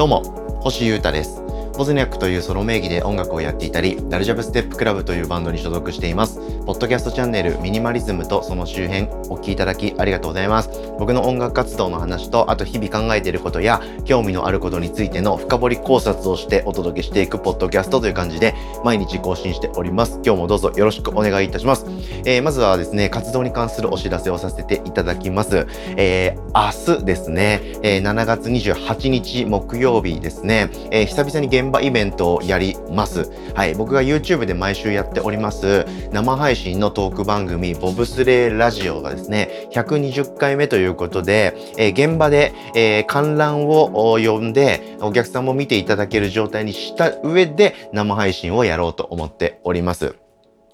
どうも、星優太です。ポズニャックというソロ名義で音楽をやっていたり、ダルジャブステップクラブというバンドに所属しています。ポッドキャストチャンネルミニマリズムとその周辺お聴きいただきありがとうございます。僕の音楽活動の話と、あと日々考えていることや興味のあることについての深掘り考察をしてお届けしていくポッドキャストという感じで毎日更新しております。今日もどうぞよろしくお願いいたします。えー、まずはですね、活動に関するお知らせをさせていただきます。えー、明日ですね、えー、7月28日木曜日ですね、えー、久々に現場イベントをやります。はい、僕が YouTube で毎週やっております生配配信のトーク番組ボブスレーラジオがですね、120回目ということで、えー、現場で、えー、観覧を呼んでお客さんも見ていただける状態にした上で生配信をやろうと思っております。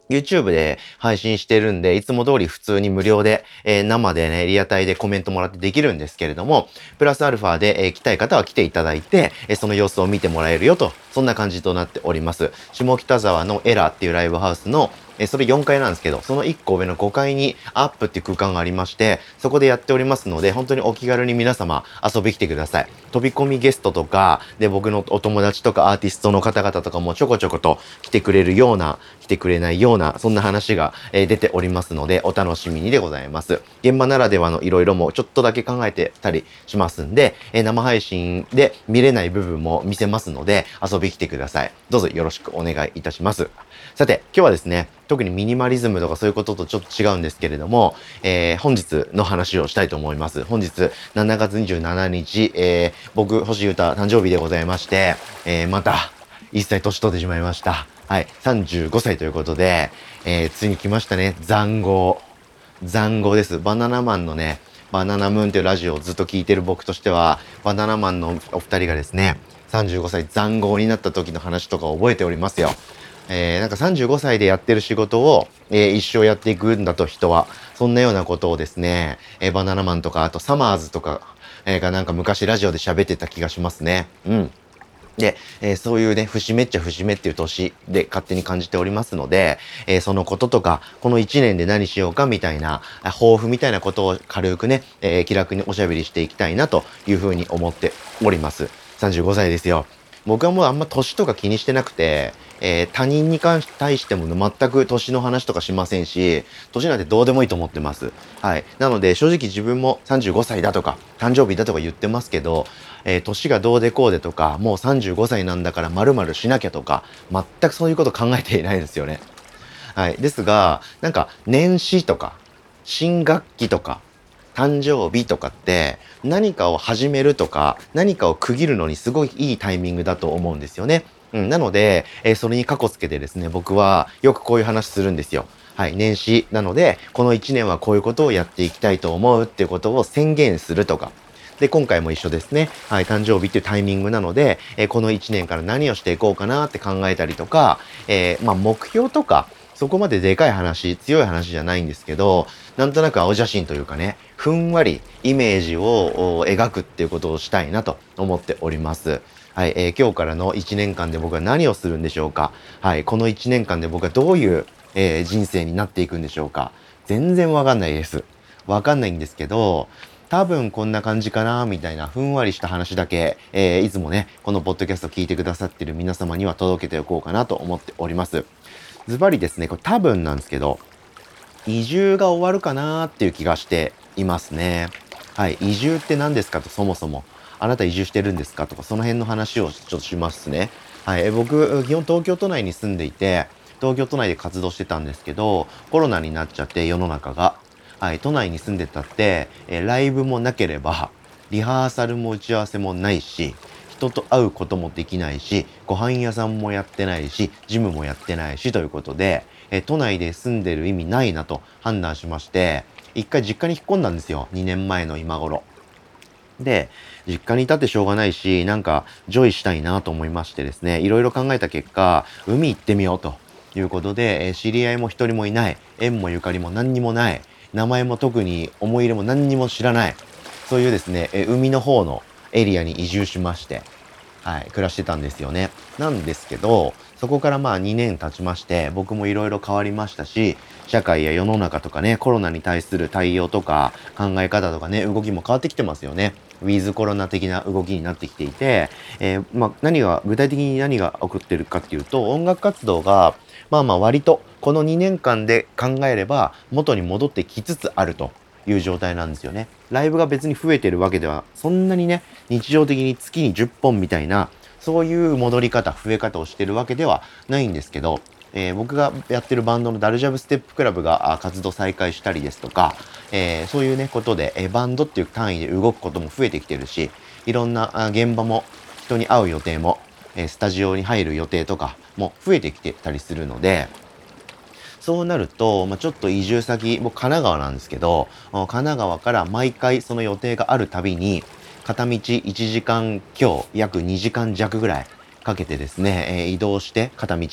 YouTube で配信してるんで、いつも通り普通に無料で、えー、生でね、リアタイでコメントもらってできるんですけれども、プラスアルファで、えー、来たい方は来ていただいて、えー、その様子を見てもらえるよと、そんな感じとなっております。下北沢のエラーっていうライブハウスの、えそれ4階なんですけど、その1個上の5階にアップっていう空間がありまして、そこでやっておりますので、本当にお気軽に皆様遊び来てください。飛び込みゲストとか、で、僕のお友達とかアーティストの方々とかもちょこちょこと来てくれるような、来てくれないような、そんな話が、え出ておりますので、お楽しみにでございます。現場ならではの色々もちょっとだけ考えてたりしますんで、え生配信で見れない部分も見せますので、遊び来てください。どうぞよろしくお願いいたします。さて、今日はですね、特にミニマリズムとかそういうこととちょっと違うんですけれども、えー、本日の話をしたいと思います。本日7月27日、えー、僕、星優太誕生日でございまして、えー、また、一歳年取ってしまいました。はい、35歳ということで、えー、ついに来ましたね、残号。残号です。バナナマンのね、バナナムーンというラジオをずっと聞いてる僕としては、バナナマンのお二人がですね、35歳残号になった時の話とか覚えておりますよ。えー、なんか35歳でやってる仕事を、えー、一生やっていくんだと人は、そんなようなことをですね、えー、バナナマンとか、あとサマーズとか、えー、がなんか昔ラジオで喋ってた気がしますね。うん。で、えー、そういうね、節目っちゃ節目っていう年で勝手に感じておりますので、えー、そのこととか、この1年で何しようかみたいな、抱負みたいなことを軽くね、えー、気楽におしゃべりしていきたいなというふうに思っております。35歳ですよ。僕はもうあんま年とか気にしてなくて、えー、他人に関し対しても全く年の話とかしませんし、年なんてどうでもいいと思ってます。はい。なので正直自分も35歳だとか、誕生日だとか言ってますけど、えー、年がどうでこうでとか、もう35歳なんだから〇〇しなきゃとか、全くそういうこと考えていないですよね。はい。ですが、なんか年始とか、新学期とか、誕生日とかって何かを始めるとか何かを区切るのにすごいいいタイミングだと思うんですよね。うん、なので、えー、それに過去つけてですね、僕はよくこういう話するんですよ。はい、年始なので、この1年はこういうことをやっていきたいと思うっていうことを宣言するとか。で、今回も一緒ですね。はい、誕生日っていうタイミングなので、えー、この1年から何をしていこうかなって考えたりとか、えー、まあ、目標とか、そこまででかい話、強い話じゃないんですけど、なんとなく青写真というかね、ふんわりイメージを描くっていうことをしたいなと思っております。はい、えー、今日からの1年間で僕は何をするんでしょうか。はい、この1年間で僕はどういう、えー、人生になっていくんでしょうか。全然わかんないです。わかんないんですけど、多分こんな感じかな、みたいなふんわりした話だけ、えー、いつもね、このポッドキャスト聞いてくださってる皆様には届けておこうかなと思っております。ズバリですね、これ多分なんですけど、移住が終わるかなっていう気がしていますね。はい。移住って何ですかと、そもそも。あなた移住してるんですかとか、その辺の話をちょっとしますね。はい。僕、基本東京都内に住んでいて、東京都内で活動してたんですけど、コロナになっちゃって世の中が。はい。都内に住んでたって、えライブもなければ、リハーサルも打ち合わせもないし、人と会うこともできないし、ご飯屋さんもやってないし、ジムもやってないしということで、え都内で住んでる意味ないなと判断しまして、一回実家に引っ込んだんですよ。2年前の今頃。で、実家にいたってしょうがないし、なんか、エンジョイしたいなと思いましてですね、いろいろ考えた結果、海行ってみようということで、え知り合いも一人もいない、縁もゆかりも何にもない、名前も特に思い入れも何にも知らない、そういうですね、え海の方のエリアに移住しまして、はい、暮らしてたんですよね。なんですけど、そこからまあ2年経ちまして、僕もいろいろ変わりましたし、社会や世の中とかね、コロナに対する対応とか考え方とかね、動きも変わってきてますよね。ウィズコロナ的な動きになってきていて、えー、まあ、何が、具体的に何が起こってるかっていうと、音楽活動が、まあまあ割とこの2年間で考えれば元に戻ってきつつあるという状態なんですよね。ライブが別に増えてるわけでは、そんなにね、日常的に月に10本みたいな、そういう戻り方、増え方をしてるわけではないんですけど、えー、僕がやってるバンドのダルジャブステップクラブが活動再開したりですとか、えー、そういうね、ことで、えー、バンドっていう単位で動くことも増えてきてるし、いろんな現場も人に会う予定も、えスタジオに入る予定とかも増えてきてたりするので、そうなると、まあ、ちょっと移住先、僕神奈川なんですけど、神奈川から毎回その予定があるたびに、片道1時間強、約2時間弱ぐらいかけてですね、えー、移動して片道、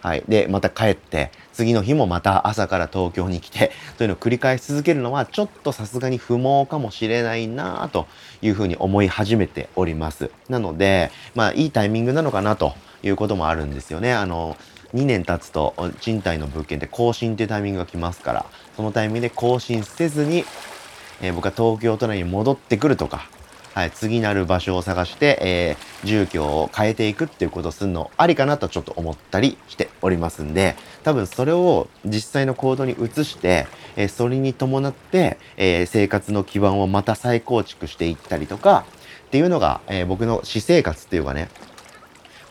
はい。で、また帰って、次の日もまた朝から東京に来て、というのを繰り返し続けるのは、ちょっとさすがに不毛かもしれないなというふうに思い始めております。なので、まあ、いいタイミングなのかなということもあるんですよね。あの、2年経つと賃貸の物件って更新っていうタイミングが来ますから、そのタイミングで更新せずに、えー、僕は東京都内に戻ってくるとか、はい、次なる場所を探して、えー、住居を変えていくっていうことをするのありかなとちょっと思ったりしておりますんで、多分それを実際の行動に移して、えー、それに伴って、えー、生活の基盤をまた再構築していったりとか、っていうのが、え、僕の私生活っていうかね、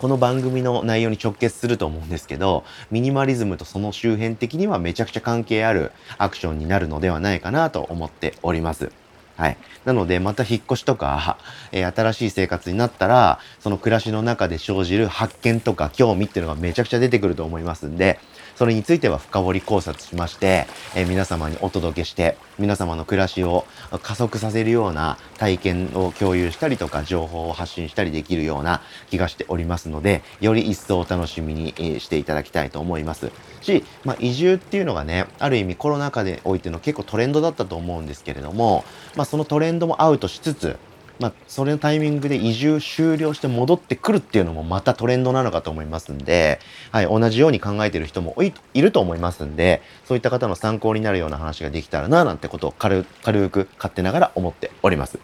この番組の内容に直結すると思うんですけど、ミニマリズムとその周辺的にはめちゃくちゃ関係あるアクションになるのではないかなと思っております。はい。なので、また引っ越しとか、えー、新しい生活になったら、その暮らしの中で生じる発見とか興味っていうのがめちゃくちゃ出てくると思いますんで、それについては深掘り考察しまして、えー、皆様にお届けして、皆様の暮らしを加速させるような体験を共有したりとか、情報を発信したりできるような気がしておりますので、より一層お楽しみにしていただきたいと思います。し、まあ、移住っていうのがね、ある意味コロナ禍でおいての結構トレンドだったと思うんですけれども、まあ、そのトレンドもアウトしつつ、まあ、それのタイミングで移住終了して戻ってくるっていうのもまたトレンドなのかと思いますんで、はい、同じように考えてる人もいると思いますんで、そういった方の参考になるような話ができたらな、なんてことを軽軽く勝手ながら思っております。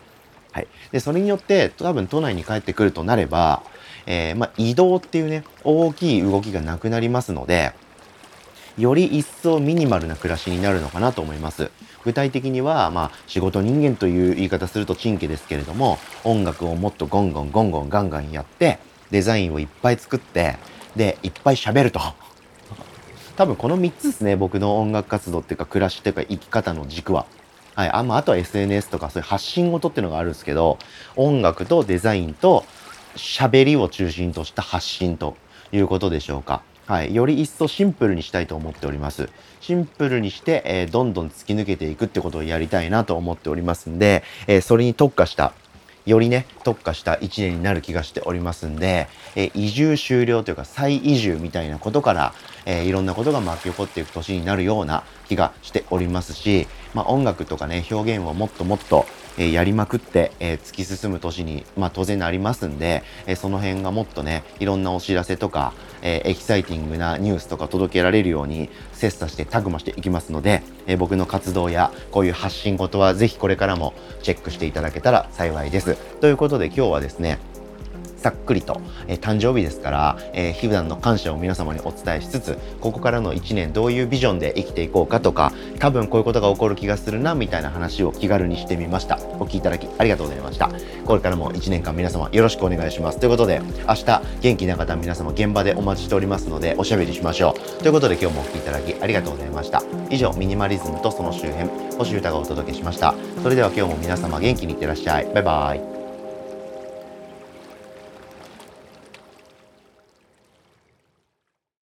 はい。で、それによって多分都内に帰ってくるとなれば、えー、まあ、移動っていうね、大きい動きがなくなりますので、より一層ミニマルな暮らしになるのかなと思います。具体的には、まあ、仕事人間という言い方するとチンケですけれども、音楽をもっとゴンゴンゴンゴンガンガンやって、デザインをいっぱい作って、で、いっぱい喋ると。多分この3つですね、僕の音楽活動っていうか暮らしっていうか生き方の軸は。はい。あ、まあ、あとは SNS とかそういう発信事っていうのがあるんですけど、音楽とデザインと喋りを中心とした発信ということでしょうか。はい、より一層シンプルにしたいと思っております。シンプルにして、えー、どんどん突き抜けていくってことをやりたいなと思っておりますんで、えー、それに特化したよりね、特化した1年になる気がしておりますんで、えー、移住終了というか再移住みたいなことから、え、いろんなことが巻き起こっていく年になるような気がしておりますし、まあ、音楽とかね、表現をもっともっと、え、やりまくって、え突き進む年に、まあ、当然なりますんで、えその辺がもっとね、いろんなお知らせとか、えエキサイティングなニュースとか届けられるように、切磋してタグマしていきますので、え僕の活動やこういう発信事は是非これからもチェックしていただけたら幸いです。ということで今日はですね、さっくりと、えー、誕生日ですから、えー、普段の感謝を皆様にお伝えしつつ、ここからの1年どういうビジョンで生きていこうかとか、多分こういうことが起こる気がするな、みたいな話を気軽にしてみました。お聞きいただきありがとうございました。これからも1年間皆様よろしくお願いします。ということで、明日元気な方皆様現場でお待ちしておりますので、おしゃべりしましょう。ということで今日もお聴きいただきありがとうございました。以上、ミニマリズムとその周辺、星歌がお届けしました。それでは今日も皆様元気にいってらっしゃい。バイバイ。